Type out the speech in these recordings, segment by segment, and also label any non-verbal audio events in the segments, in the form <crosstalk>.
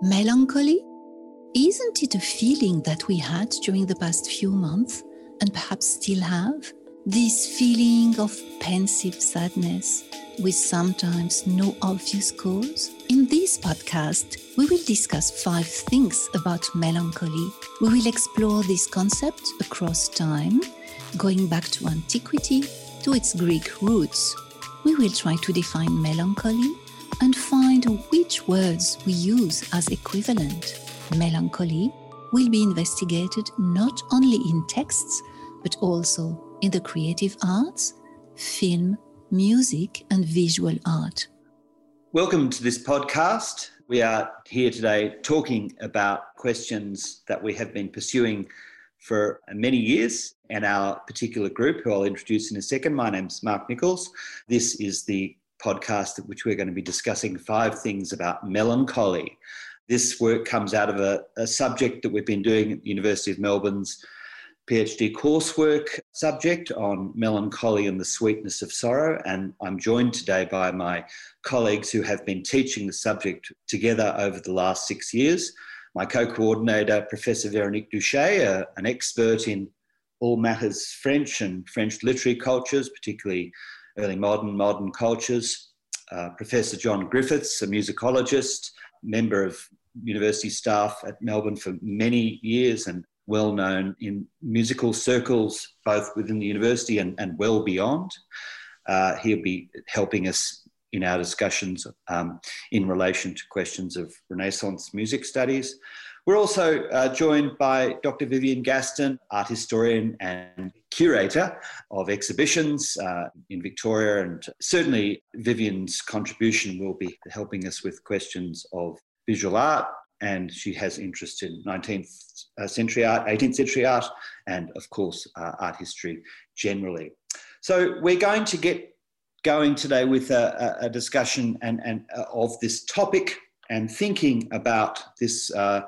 Melancholy? Isn't it a feeling that we had during the past few months and perhaps still have? This feeling of pensive sadness with sometimes no obvious cause? In this podcast, we will discuss five things about melancholy. We will explore this concept across time, going back to antiquity to its Greek roots. We will try to define melancholy and find which words we use as equivalent. Melancholy will be investigated not only in texts, but also in the creative arts, film, music, and visual art. Welcome to this podcast. We are here today talking about questions that we have been pursuing for many years and our particular group, who I'll introduce in a second. My name's Mark Nicholls. This is the podcast, which we're going to be discussing five things about melancholy. This work comes out of a, a subject that we've been doing at the University of Melbourne's PhD coursework subject on melancholy and the sweetness of sorrow. And I'm joined today by my colleagues who have been teaching the subject together over the last six years. My co coordinator, Professor Veronique Duché, uh, an expert in all matters French and French literary cultures, particularly early modern, modern cultures. Uh, Professor John Griffiths, a musicologist, member of university staff at Melbourne for many years and well known in musical circles, both within the university and, and well beyond. Uh, he'll be helping us in our discussions um, in relation to questions of Renaissance music studies. We're also uh, joined by Dr. Vivien Gaston, art historian and curator of exhibitions uh, in Victoria. And certainly, Vivien's contribution will be helping us with questions of visual art. And she has interest in 19th uh, century art, 18th century art, and of course, uh, art history generally. So, we're going to get going today with a, a discussion and, and uh, of this topic and thinking about this uh,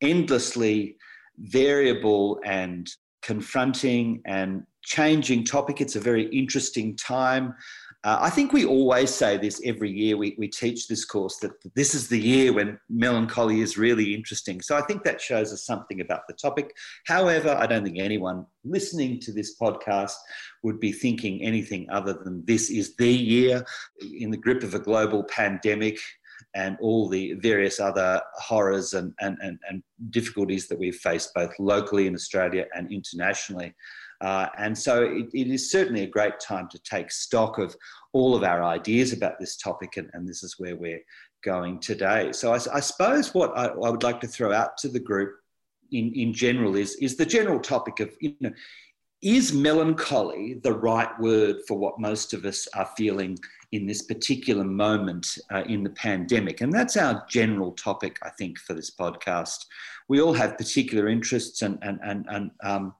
endlessly variable and confronting and changing topic. It's a very interesting time. Uh, I think we always say this every year we, we teach this course that this is the year when melancholy is really interesting. So I think that shows us something about the topic. However, I don't think anyone listening to this podcast would be thinking anything other than this is the year in the grip of a global pandemic and all the various other horrors and, and, and, and difficulties that we've faced both locally in Australia and internationally. Uh, and so it, it is certainly a great time to take stock of all of our ideas about this topic, and, and this is where we're going today. So I, I suppose what I, I, would like to throw out to the group in, in general is, is the general topic of, you know, is melancholy the right word for what most of us are feeling in this particular moment uh, in the pandemic? And that's our general topic, I think, for this podcast. We all have particular interests and, and, and, and um,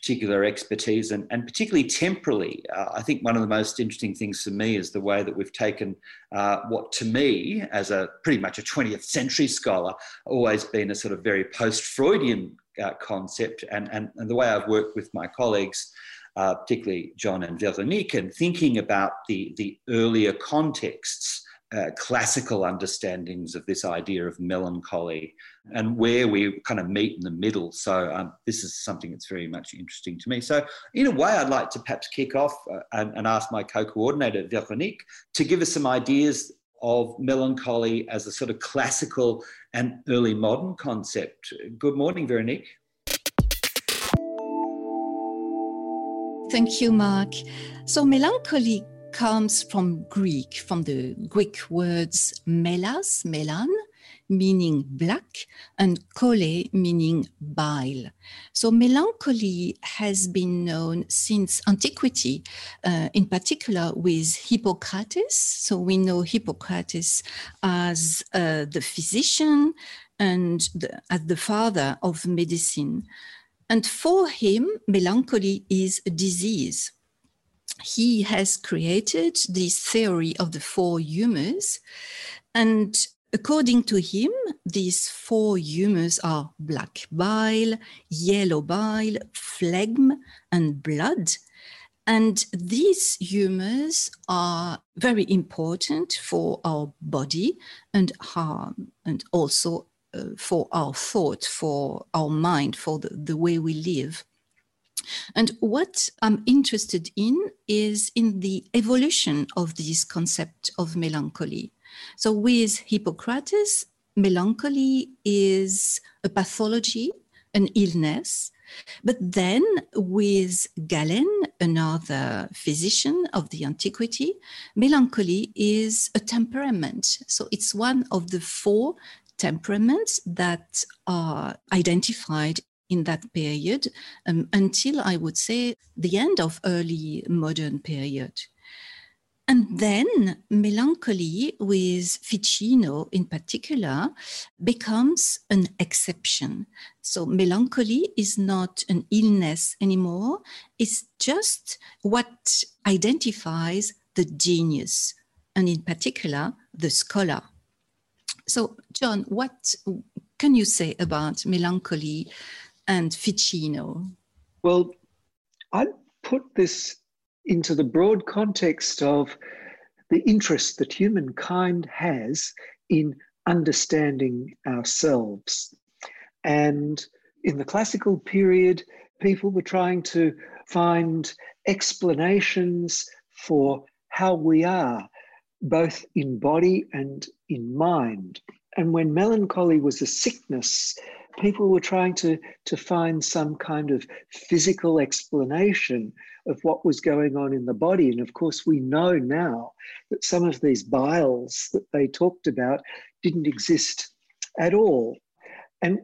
particular expertise and, and particularly temporally. Uh, I think one of the most interesting things for me is the way that we've taken uh, what to me, as a pretty much a 20th century scholar, always been a sort of very post Freudian uh, concept, and, and, and the way I've worked with my colleagues. Uh, particularly John and Veronique, and thinking about the, the earlier contexts uh, classical understandings of this idea of melancholy and where we kind of meet in the middle. So, um, this is something that's very much interesting to me. So, in a way, I'd like to perhaps kick off uh, and, and, ask my co coordinator, Veronique, to give us some ideas of melancholy as a sort of classical and early modern concept. Good morning, Veronique. Thank you, Mark. So, melancholy comes from Greek, from the Greek words melas, melan, meaning black, and chole, meaning bile. So melancholy has been known since antiquity, uh, in particular with Hippocrates. So we know Hippocrates as uh, the physician and the, as the father of medicine. And for him, melancholy is a disease he has created this theory of the four humours. And according to him, these four humours are black bile, yellow bile, phlegm, and blood. And these humours are very important for our body and harm and also uh, for our thought, for our mind, for the, the way we live. And what I'm interested in is in the evolution of this concept of melancholy. So, with Hippocrates, melancholy is a pathology, an illness. But then, with Galen, another physician of the antiquity, melancholy is a temperament. So it's one of the four temperaments that are identified in that period um, until I would say the end of early modern period. And then melancholy with Ficino in particular becomes an exception. So melancholy is not an illness anymore. It's just what identifies the genius and in particular the scholar. So John, what can you say about melancholy and Ficino? Well, I'll put this into the broad context of the interest that humankind has in understanding ourselves. And in the classical period, people were trying to find explanations for how we are, both in body and in mind. And when melancholy was a sickness, people were trying to, to find some kind of physical explanation of what was going on in the body. And of course, we know now that some of these biles that they talked about didn't exist at all. And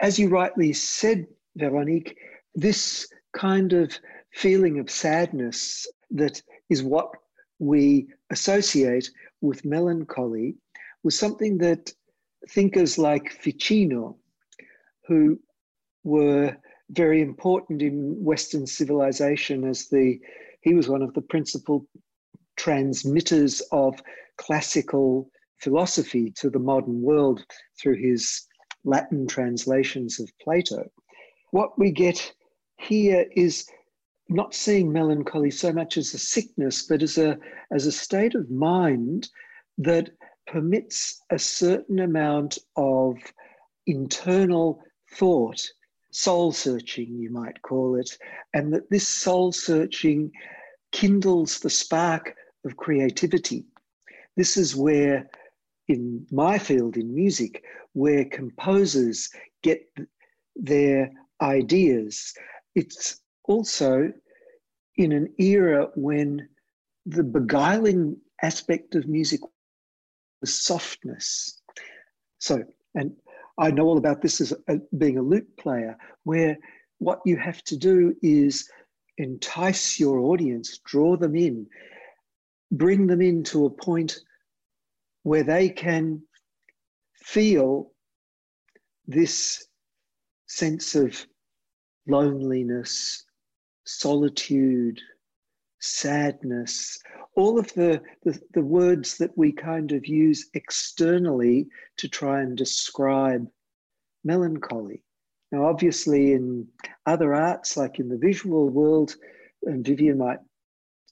as you rightly said, Veronique, this kind of feeling of sadness that is what we associate with melancholy was something that thinkers like Ficino who were very important in Western civilization as the he was one of the principal transmitters of classical philosophy to the modern world through his Latin translations of Plato. What we get here is not seeing melancholy so much as a sickness, but as a, as a state of mind that permits a certain amount of internal thought, soul searching, you might call it, and that this soul searching kindles the spark of creativity. This is where, in my field in music, where composers get their ideas. It's also in an era when the beguiling aspect of music was softness. So, and I know all about this as a, being a lute player, where what you have to do is entice your audience, draw them in, bring them into a point where they can feel this sense of loneliness, solitude, sadness, all of the, the, the, words that we kind of use externally to try and describe melancholy. Now, obviously, in other arts, like in the visual world, and Vivien might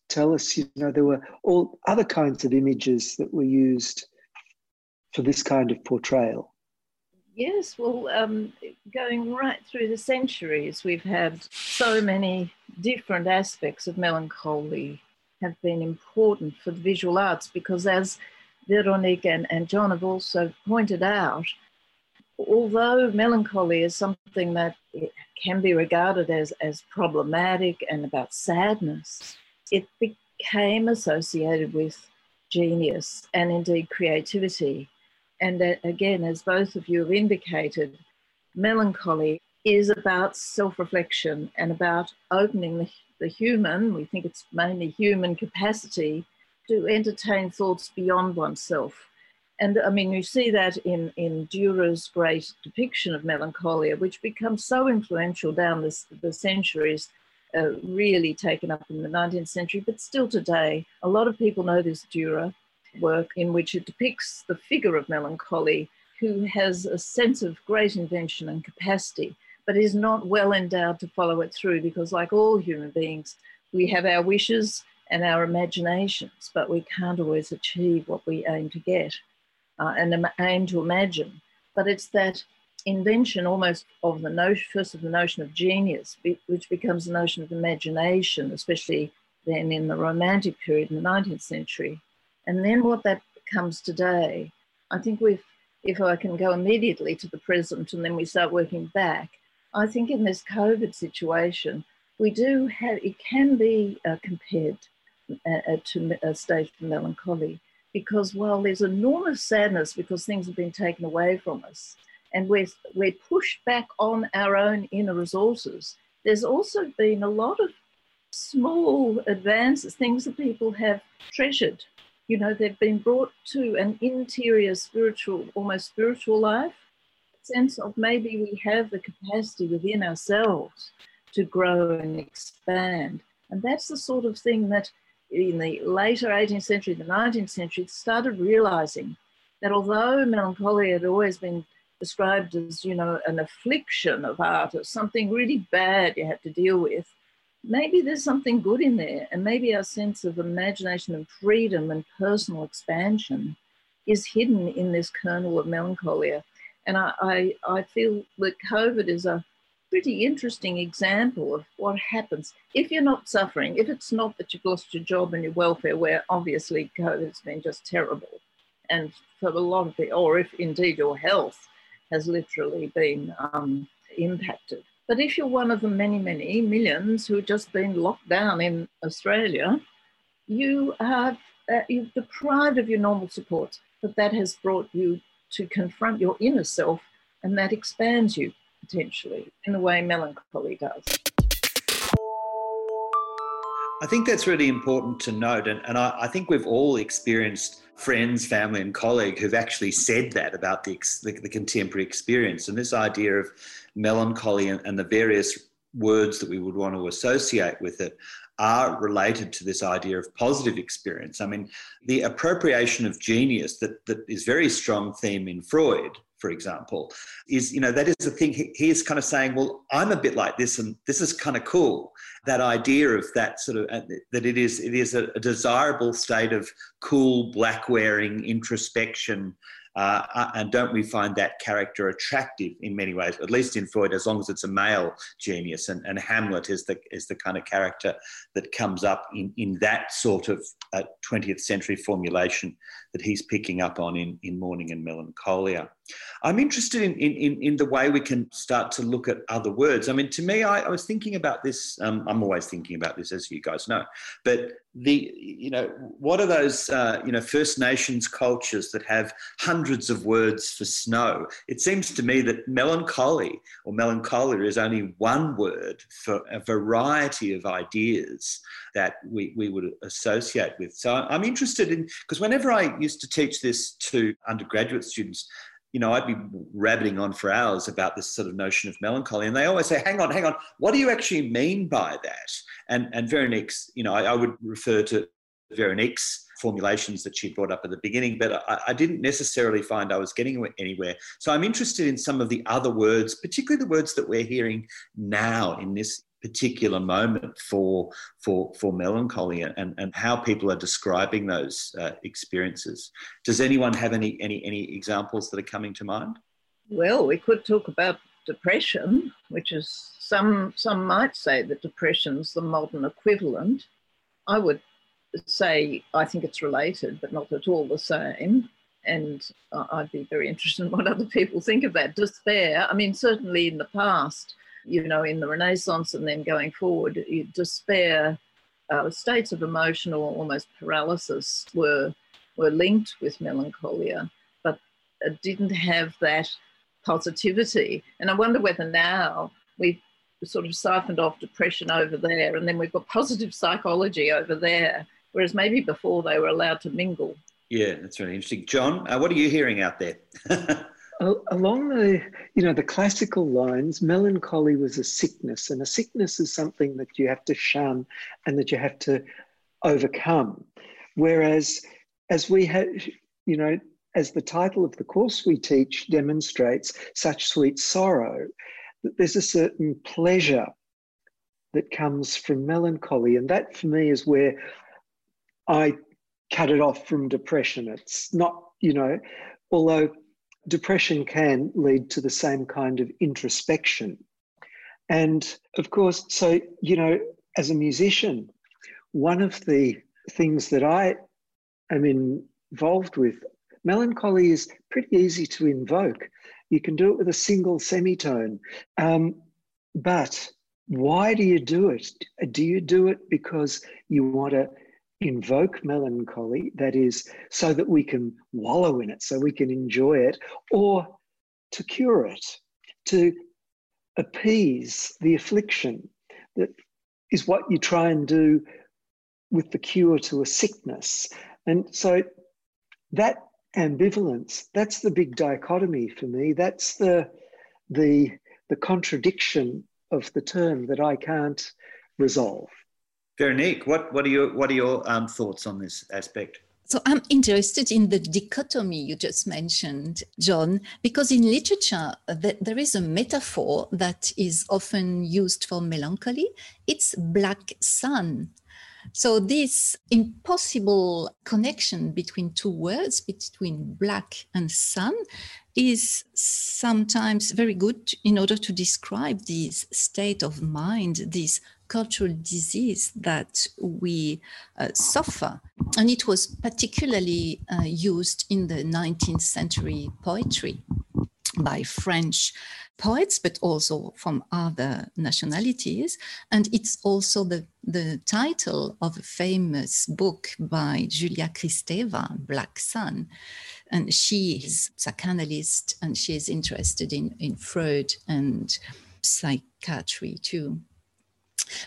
tell us, you know, there were all other kinds of images that were used for this kind of portrayal. Yes, well, um, going right through the centuries, we've had so many different aspects of melancholy have been important for the visual arts because, as Veronique and, and John have also pointed out, although melancholy is something that can be regarded as, as problematic and about sadness, it became associated with genius and indeed creativity. And again, as both of you have indicated, melancholy is about self reflection and about opening the the human, we think it's mainly human capacity to entertain thoughts beyond oneself. And I mean, you see that in, in Dürer's great depiction of melancholia, which becomes so influential down this, the centuries, uh, really taken up in the 19th century, but still today. A lot of people know this Dürer work in which it depicts the figure of melancholy who has a sense of great invention and capacity but is not well endowed to follow it through because, like all human beings, we have our wishes and our imaginations, but we can't always achieve what we aim to get uh, and aim to imagine. but it's that invention almost of the notion, first of the notion of genius, which becomes the notion of imagination, especially then in the Romantic period in the 19th century. And then what that becomes today, I think we've, if I can go immediately to the present and then we start working back, I think in this COVID situation, we do have, it can be uh, compared uh, uh to a stage of melancholy because while there's enormous sadness because things have been taken away from us and we're, we're pushed back on our own inner resources, there's also been a lot of small advances, things that people have treasured. You know, they've been brought to an interior spiritual, almost spiritual life, sense of maybe we have the capacity within ourselves to grow and expand. And that's the sort of thing that in the later 18th century, the 19th century, started realizing that although melancholy had always been described as, you know, an affliction of art, or something really bad you had to deal with, maybe there's something good in there. And maybe our sense of imagination and freedom and personal expansion is hidden in this kernel of melancholia. And I, I, I feel that COVID is a pretty interesting example of what happens if you're not suffering, if it's not that you've lost your job and your welfare, where obviously COVID's been just terrible. And for a lot of people, or if indeed your health has literally been um, impacted. But if you're one of the many, many millions who have just been locked down in Australia, you have uh, you're deprived of your normal support. but that has brought you to confront your inner self, and that expands you potentially in the way melancholy does. I think that's really important to note. And, and I, I, think we've all experienced friends, family, and colleague who've actually said that about the, the, the contemporary experience. And this idea of melancholy and, and the various words that we would want to associate with it are related to this idea of positive experience. I mean, the appropriation of genius that, that is very strong theme in Freud for example, is, you know, that is the thing. He, he is kind of saying, well, I'm a bit like this and this is kind of cool. That idea of that sort of, uh, that it is, it is a, a desirable state of cool, black wearing introspection uh, uh, and don't we find that character attractive in many ways, at least in Freud, as long as it's a male genius? And, and Hamlet is the, is the kind of character that comes up in, in that sort of uh, 20th century formulation that he's picking up on in, in Mourning and Melancholia. I'm interested in, in, in the way we can start to look at other words. I mean, to me, I, I was thinking about this. Um, I'm always thinking about this, as you guys know. But the, you know, what are those, uh, you know, First Nations cultures that have hundreds of words for snow? It seems to me that melancholy or melancholia is only one word for a variety of ideas that we, we would associate with. So I'm interested in, because whenever I used to teach this to undergraduate students, you know, I'd be rabbiting on for hours about this sort of notion of melancholy. And they always say, hang on, hang on, what do you actually mean by that? And, and Veronique's, you know, I, I would refer to Veronique's formulations that she brought up at the beginning, but I, I, didn't necessarily find I was getting anywhere. So I'm interested in some of the other words, particularly the words that we're hearing now in this particular moment for for for melancholy and and how people are describing those uh, experiences. Does anyone have any any any examples that are coming to mind? Well we could talk about depression which is some some might say that depression's the modern equivalent. I would say i think it's related but not at all the same. And I'd be very interested in what other people think of that. Despair, I mean, certainly in the past, you know, in the Renaissance and then going forward, despair, uh, states of emotional almost paralysis were were linked with melancholia, but didn't have that positivity. And I wonder whether now we've sort of siphoned off depression over there, and then we've got positive psychology over there, whereas maybe before they were allowed to mingle. Yeah, that's really interesting. John, uh, what are you hearing out there? <laughs> along the you know the classical lines melancholy was a sickness and a sickness is something that you have to shun and that you have to overcome. Whereas as we have you know as the title of the course we teach demonstrates such sweet sorrow that there's a certain pleasure that comes from melancholy and that for me is where i cut it off from depression. It's not you know although depression can lead to the same kind of introspection. And of course, so, you know, as a musician, one of the things that I am involved with, melancholy is pretty easy to invoke. You can do it with a single semitone. Um, but why do you do it? Do you do it because you want to invoke melancholy, that is, so that we can wallow in it, so we can enjoy it, or to cure it, to appease the affliction that is what you try and do with the cure to a sickness. And so that ambivalence, that's the big dichotomy for me. That's the the the contradiction of the term that I can't resolve. Veronique, what, what are your what are your um, thoughts on this aspect? So I'm interested in the dichotomy you just mentioned, John, because in literature there is a metaphor that is often used for melancholy. It's black sun. So this impossible connection between two words, between black and sun, is sometimes very good in order to describe this state of mind, this cultural disease that we uh, suffer. And it was particularly uh, used in the 19th century poetry by French poets, but also from other nationalities. And it's also the, the title of a famous book by Julia Kristeva, Black Sun. And she is a psychanalyst and she is interested in, in Freud and psychiatry too.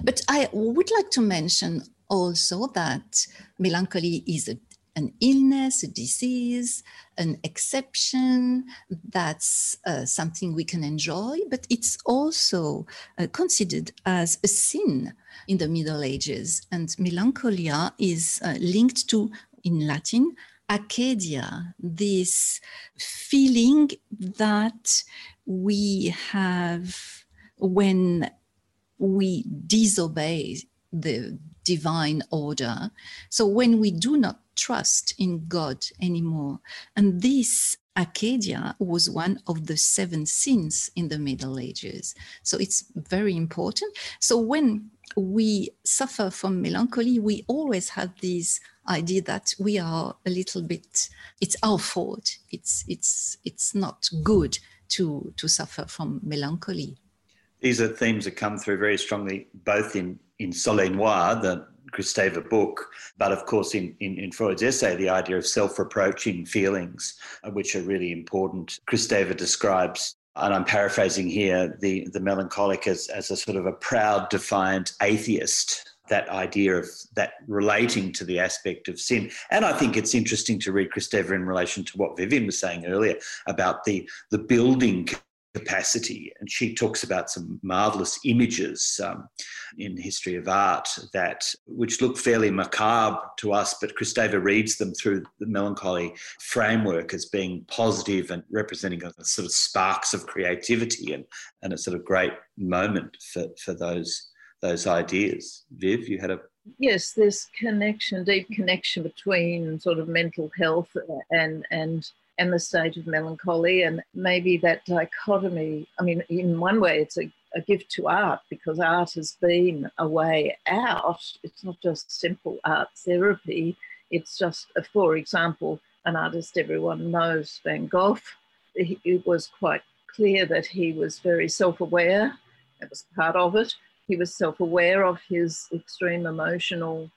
But I would like to mention also that melancholy is a, an illness, a disease, an exception. That's uh, something we can enjoy, but it's also uh, considered as a sin in the Middle Ages. And melancholia is uh, linked to, in Latin, acedia, this feeling that we have when we disobey the divine order. So when we do not trust in God anymore, and this acedia was one of the seven sins in the Middle Ages. So it's very important. So when we suffer from melancholy, we always have this idea that we are a little bit, it's our fault. It's it's it's not good to to suffer from melancholy these are themes that come through very strongly both in, in Soleil Noir, the Kristeva book, but of course in, in, in Freud's essay, the idea of self-reproaching feelings, uh, which are really important. Kristeva describes and I'm paraphrasing here, the, the melancholic as, as a sort of a proud, defiant atheist, that idea of that relating to the aspect of sin. And I think it's interesting to read Kristeva in relation to what Vivien was saying earlier about the, the building capacity. And she talks about some marvelous images um, in history of art that which look fairly macabre to us, but Kristeva reads them through the melancholy framework as being positive and representing a sort of sparks of creativity and, and a sort of great moment for, for those those ideas. Viv, you had a yes, this connection, deep connection between sort of mental health and and and the state of melancholy. And maybe that dichotomy, I mean, in one way, it's a, a gift to art because art has been a way out. It's not just simple art therapy, it's just, uh, for example, an artist everyone knows, Van Gogh. It was quite clear that he was very self aware, that was part of it. He was self aware of his extreme emotional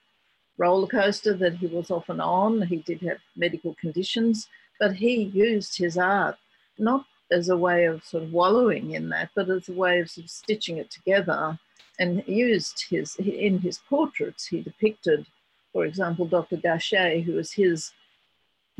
roller coaster that he was often on. He did have medical conditions, but he used his art not as a way of sort of wallowing in that, but as a way of sort of stitching it together. And used his in his portraits, he depicted, for example, Dr. Gachet, who was his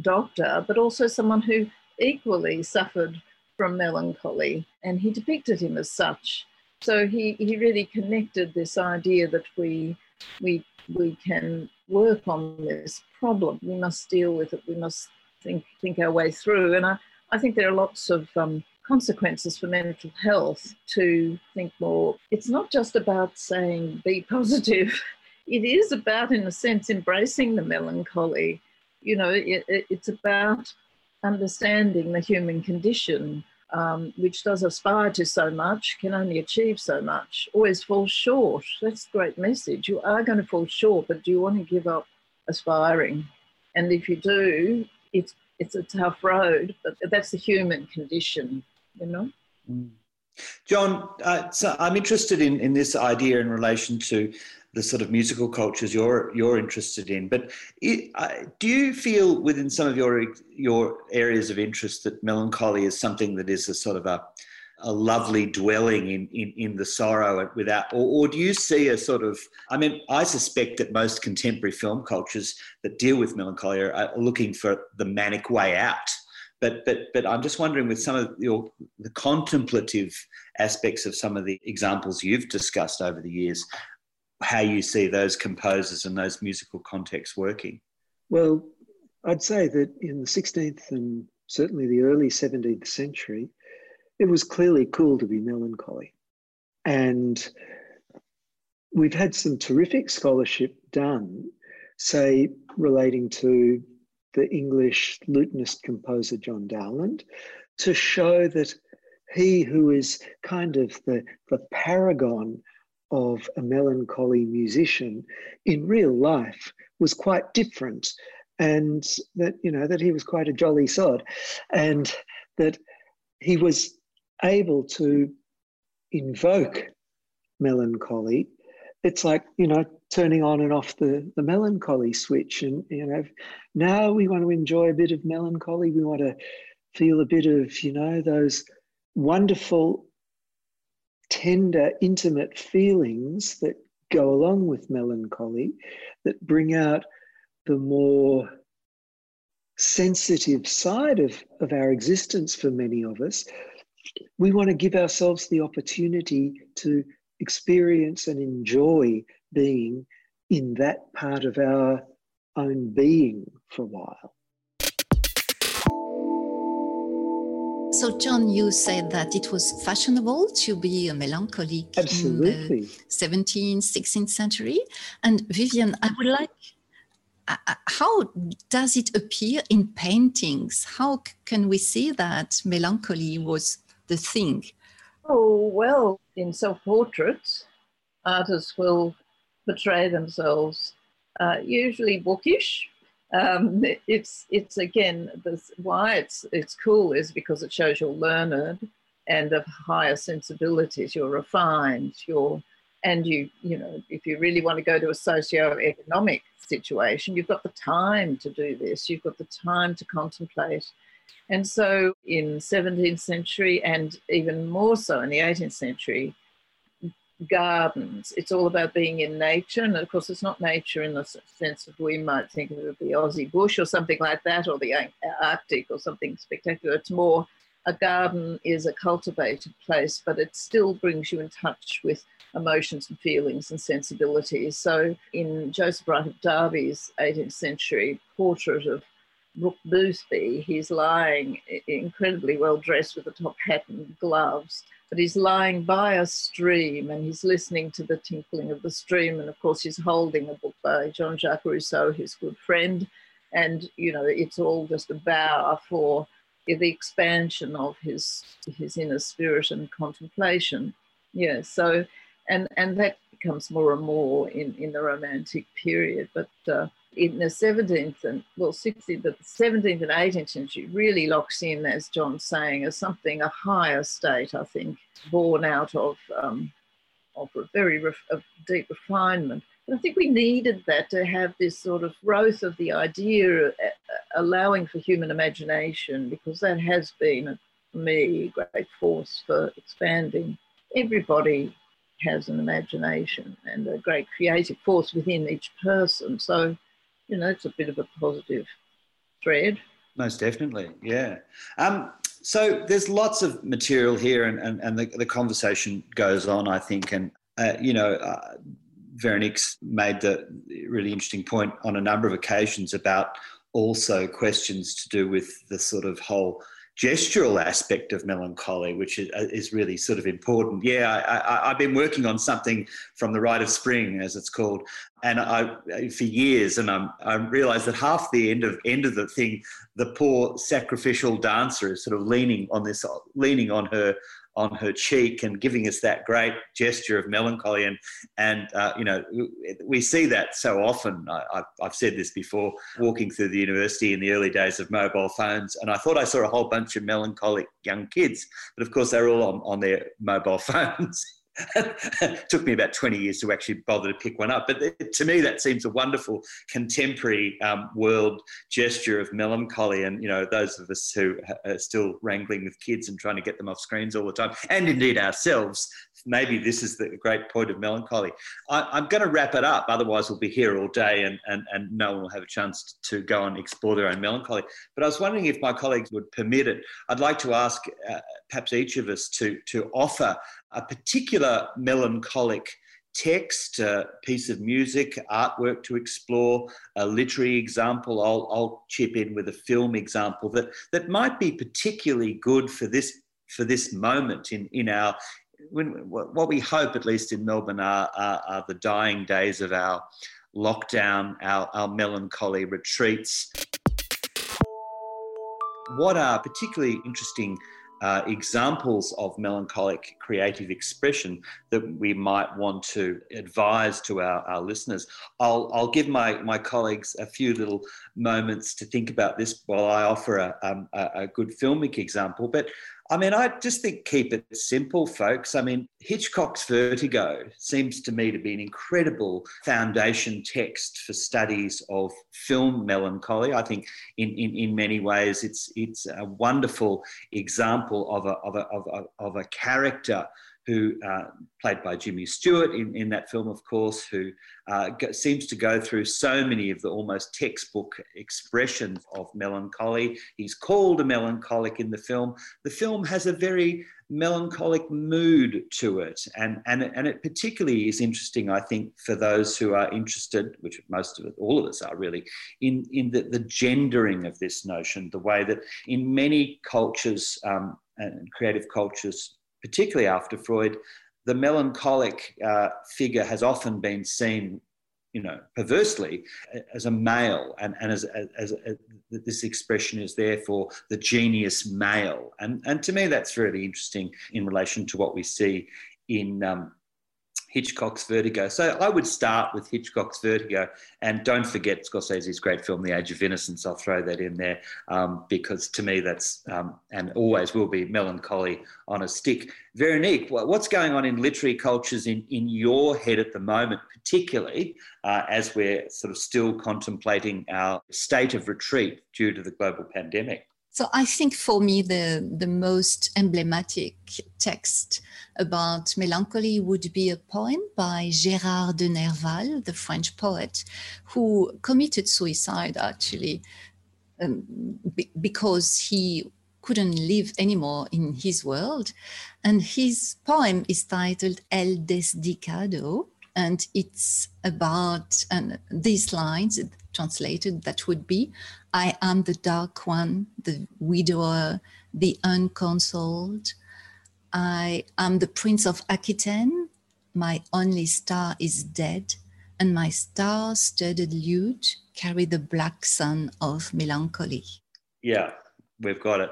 doctor, but also someone who equally suffered from melancholy, and he depicted him as such. So he, he really connected this idea that we we we can work on this problem. We must deal with it. We must think think our way through. And I, I think there are lots of um, consequences for mental health to think more. It's not just about saying be positive. <laughs> It is about, in a sense, embracing the melancholy. You know, it, it, it's about understanding the human condition, um, which does aspire to so much, can only achieve so much, always falls short. That's a great message. You are going to fall short, but do you want to give up aspiring? And if you do, it's it's a tough road, but that's the human condition, you know. Mm. John, uh, so I'm interested in, in this idea in relation to the sort of musical cultures you're you're interested in. But it, uh, do you feel within some of your your areas of interest that melancholy is something that is a sort of a a lovely dwelling in, in, in the sorrow without, or, or do you see a sort of, I mean, I suspect that most contemporary film cultures that deal with melancholy are looking for the manic way out but but but I'm just wondering with some of your the contemplative aspects of some of the examples you've discussed over the years, how you see those composers and those musical contexts working. Well, I'd say that in the 16th and certainly the early 17th century, it was clearly cool to be melancholy. And we've had some terrific scholarship done, say, relating to the English lutenist composer John Dowland to show that he who is kind of the, the paragon of a melancholy musician in real life was quite different and that you know that he was quite a jolly sod and that he was able to invoke melancholy it's like you know turning on and off the, the melancholy switch. And, you know, now we want to enjoy a bit of melancholy. We want to feel a bit of, you know, those wonderful, tender, intimate feelings that go along with melancholy that bring out the more sensitive side of, of our existence for many of us. We want to give ourselves the opportunity to experience and enjoy being in that part of our own being for a while. So, John, you said that it was fashionable to be a melancholic Absolutely. in the 17th, 16th century. And Vivien, I would like, uh, uh, how does it appear in paintings? How can we see that melancholy was the thing? Oh, well, in self portraits, artists will portray themselves, uh, usually bookish. Um, it's it's again this, why it's it's cool is because it shows you're learned and of higher sensibilities. You're refined. You're and you you know if you really want to go to a socio-economic situation, you've got the time to do this. You've got the time to contemplate. And so in 17th century and even more so in the 18th century, gardens. It's all about being in nature. And of course, it's not nature in the sense of we might think of the Aussie bush or something like that, or the Arctic or something spectacular. It's more a garden is a cultivated place, but it still brings you in touch with emotions and feelings and sensibilities. So, in Joseph Wright of Derby's 18th century portrait of Brooke Boothby, he's lying incredibly well dressed with a top hat and gloves but he's lying by a stream and he's listening to the tinkling of the stream. And of course, he's holding a book by Jean Jacques Rousseau, his good friend. And, you know, it's all just a bow for the expansion of his, his inner spirit and contemplation. Yeah, so, and, and that becomes more and more in, in the Romantic period. But uh, in the 17th and well 16th but the 17th and 18th century really locks in as john's saying as something a higher state i think born out of um, of a very ref- of deep refinement. But i think we needed that to have this sort of growth of the idea uh, allowing for human imagination because that has been for me a great force for expanding. Everybody has an imagination and a great creative force within each person. So you know, it's a bit of a positive thread. Most definitely, yeah. Um, so there's lots of material here, and, and, and the, the conversation goes on, I think. And, uh, you know, uh, Veronique's made the really interesting point on a number of occasions about also questions to do with the sort of whole gestural aspect of melancholy, which is, uh, is really sort of important. Yeah, I, have been working on something from the Rite of Spring, as it's called, and I for years, and I'm, I realised that half the end of end of the thing, the poor sacrificial dancer is sort of leaning on this, leaning on her on her cheek and giving us that great gesture of melancholy. And, and uh, you know, we see that so often. I, have said this before, walking through the university in the early days of mobile phones, and I thought I saw a whole bunch of melancholic young kids, but of course they're all on, on their mobile <laughs> phones. It <laughs> took me about 20 years to actually bother to pick one up. But to me, that seems a wonderful contemporary um, world gesture of melancholy. And, you know, those of us who are still wrangling with kids and trying to get them off screens all the time, and indeed ourselves, maybe this is the great point of melancholy. I, am going to wrap it up, otherwise, we'll be here all day and, and, and no one will have a chance to go and explore their own melancholy. But I was wondering if my colleagues would permit it. I'd like to ask uh, perhaps each of us to, to offer a particular melancholic text, a piece of music, artwork to explore, a literary example. I'll, I'll chip in with a film example that, that might be particularly good for this for this moment in, in our when, what we hope, at least in Melbourne, are, are, are the dying days of our lockdown, our, our melancholy retreats. What are particularly interesting uh, examples of melancholic creative expression that we might want to advise to our, our listeners. I'll, I'll give my, my colleagues a few little moments to think about this while I offer a, um, a, good filmic example. But I mean, I just think keep it simple, folks. I mean, Hitchcock's Vertigo seems to me to be an incredible foundation text for studies of film melancholy. I think in, in, in many ways it's, it's a wonderful example of a, of a, of a, of a character who uh, played by Jimmy Stewart in, in that film, of course, who uh, seems to go through so many of the almost textbook expressions of melancholy. He's called a melancholic in the film. The film has a very melancholic mood to it, and and and it particularly is interesting, I think, for those who are interested, which most of it, all of us are really, in in the, the gendering of this notion, the way that in many cultures um, and creative cultures particularly after Freud, the melancholic uh, figure has often been seen, you know, perversely as a male, and, and as, as, as, this expression is there for the genius male. And, and to me, that's really interesting in relation to what we see in um, Hitchcock's Vertigo. So I would start with Hitchcock's Vertigo, and don't forget Scorsese's great film, The Age of Innocence. I'll throw that in there um, because to me that's um, and always will be melancholy on a stick. Veronique, what's going on in literary cultures in in your head at the moment, particularly uh, as we're sort of still contemplating our state of retreat due to the global pandemic? So I think for me, the, the most emblematic text about melancholy would be a poem by Gérard de Nerval, the French poet, who committed suicide actually um, be, because he couldn't live anymore in his world. And his poem is titled El Desdichado, and it's about and these lines translated that would be I am the dark one, the widower, the unconsoled. I am the prince of Aquitaine. My only star is dead, and my star studded lute carry the black sun of melancholy. Yeah, we've got it.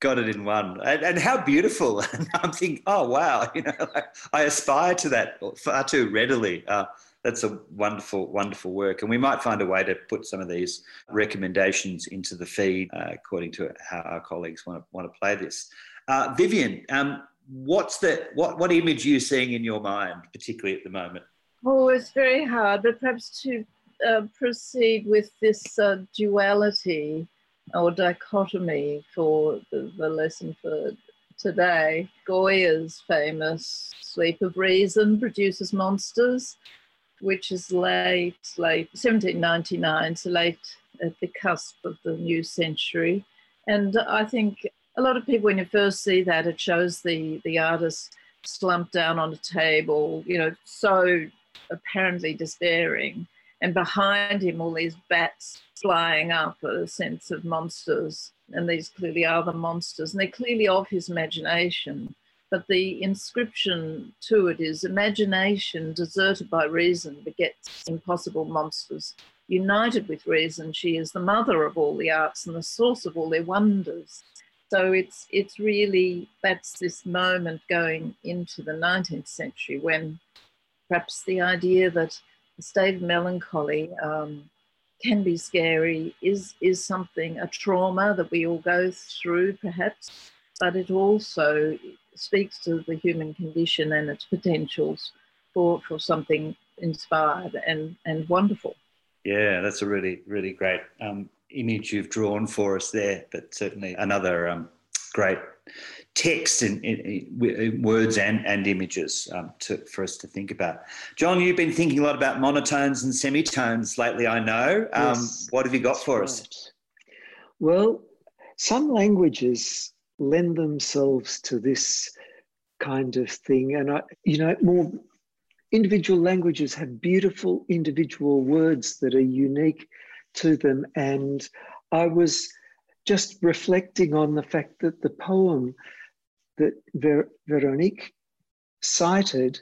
Got it in one. And, and how beautiful. <laughs> And I'm thinking, oh, wow, <laughs> you know, I aspire to that far too readily. Uh, that's a wonderful, wonderful work. And we might find a way to put some of these recommendations into the feed uh, according to how our colleagues want to, want to play this. Uh, Vivien, um, what's the, what, what image are you seeing in your mind, particularly at the moment? Oh, it's very hard, but perhaps to uh, proceed with this uh, duality or dichotomy for the, the lesson for today. Goya's famous Sleep of Reason produces monsters which is late, late 1799, so late at the cusp of the new century. And I think a lot of people, when you first see that, it shows the, the artist slumped down on a table, you know, so apparently despairing. And behind him, all these bats flying up, a sense of monsters. And these clearly are the monsters. And they're clearly of his imagination. But the inscription to it is imagination deserted by reason begets impossible monsters. United with reason, she is the mother of all the arts and the source of all their wonders. So it's it's really that's this moment going into the 19th century when perhaps the idea that a state of melancholy um, can be scary is is something a trauma that we all go through perhaps but it also speaks to the human condition and its potentials for for something inspired and and wonderful yeah that's a really really great um, image you've drawn for us there but certainly another um, great text in, in, in, words and, and images um, to, for us to think about. John, you've been thinking a lot about monotones and semitones lately, I know. Um, yes, what have you got for right. us? Well, some languages lend themselves to this kind of thing. And, I, you know, more individual languages have beautiful individual words that are unique to them. And I was just reflecting on the fact that the poem that Ver- Veronique cited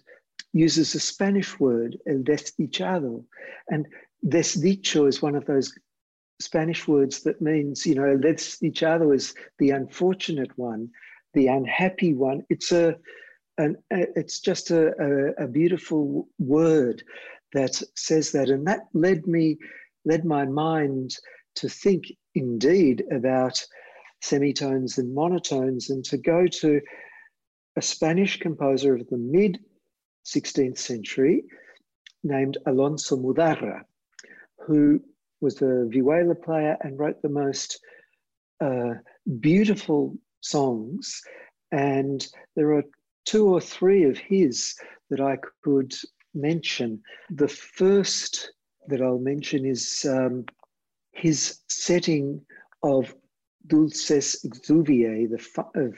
uses a Spanish word, el desdichado. And desdicho is one of those Spanish words that means, you know, that's each other is the unfortunate one, the unhappy one. It's a, an, it's just a, a, a beautiful word that says that. And that led me, led my mind to think indeed about semitones and monotones, and to go to a Spanish composer of the mid 16th century named Alonso Mudarra, who was a vihuela player and wrote the most uh, beautiful songs. And there are two or three of his that I could mention. The first that I'll mention is um, his setting of Dulces Exuviae, the of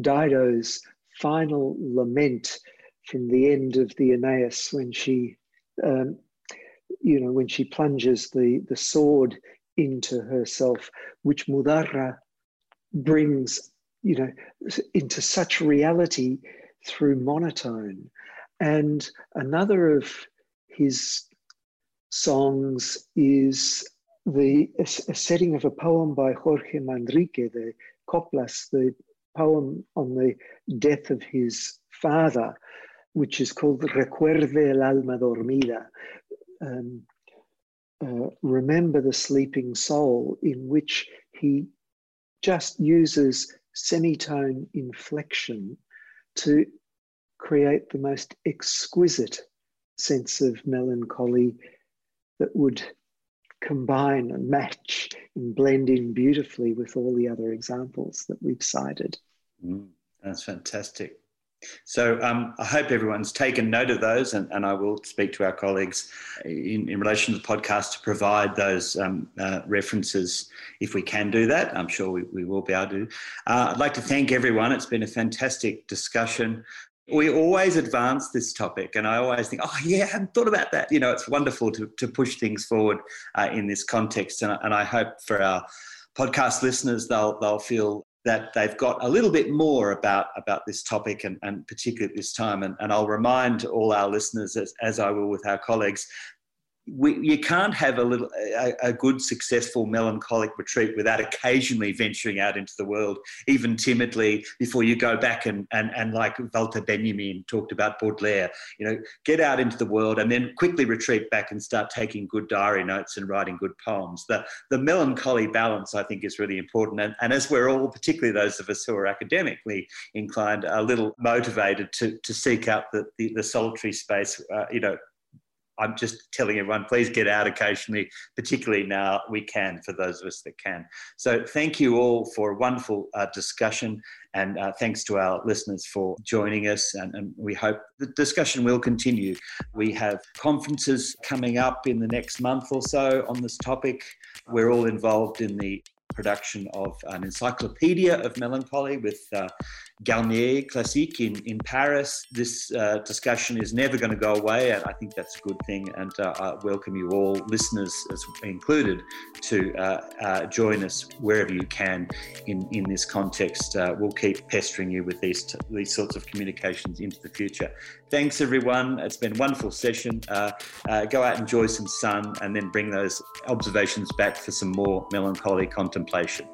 Dido's final lament from the end of the Aeneid when she, um, you know, when she plunges the, the sword into herself, which Mudarra brings, you know, into such reality through monotone. And another of his songs is the a, a setting of a poem by Jorge Manrique, the Coplas, the poem on the death of his father, which is called Recuerde el alma dormida. Um, uh, remember the sleeping soul, in which he just uses semitone inflection to create the most exquisite sense of melancholy that would combine and match and blend in beautifully with all the other examples that we've cited. Mm, that's fantastic. So um, I hope everyone's taken note of those, and, and I will speak to our colleagues in, in relation to the podcast to provide those um, uh, references if we can do that. I'm sure we, we will be able to. Uh, I'd like to thank everyone. It's been a fantastic discussion we always advance this topic and i always think oh yeah i hadn't thought about that you know it's wonderful to, to push things forward uh, in this context and, and i hope for our podcast listeners they'll they'll feel that they've got a little bit more about about this topic and, and particularly at this time. And, and i'll remind all our listeners as, as i will with our colleagues we, you can't have a little a, a, good successful melancholic retreat without occasionally venturing out into the world even timidly before you go back and and, and like Walter Benjamin talked about Baudelaire you know get out into the world and then quickly retreat back and start taking good diary notes and writing good poems. The the melancholy balance I think is really important. And, and as we're all particularly those of us who are academically inclined a little motivated to to seek out the the, the solitary space uh, you know I'm just telling everyone, please get out occasionally, particularly now we can for those of us that can. So thank you all for a wonderful uh, discussion and uh, thanks to our listeners for joining us. And, and, we hope the discussion will continue. We have conferences coming up in the next month or so on this topic. We're all involved in the production of an encyclopedia of melancholy with uh, Garnier Classique in, in Paris. This uh, discussion is never going to go away, and I think that's a good thing. And uh, I welcome you all, listeners included, to uh, uh, join us wherever you can in, in this context. Uh, we'll keep pestering you with these, t- these sorts of communications into the future. Thanks, everyone. It's been a wonderful session. Uh, go out, and enjoy some sun, and then bring those observations back for some more melancholy contemplation.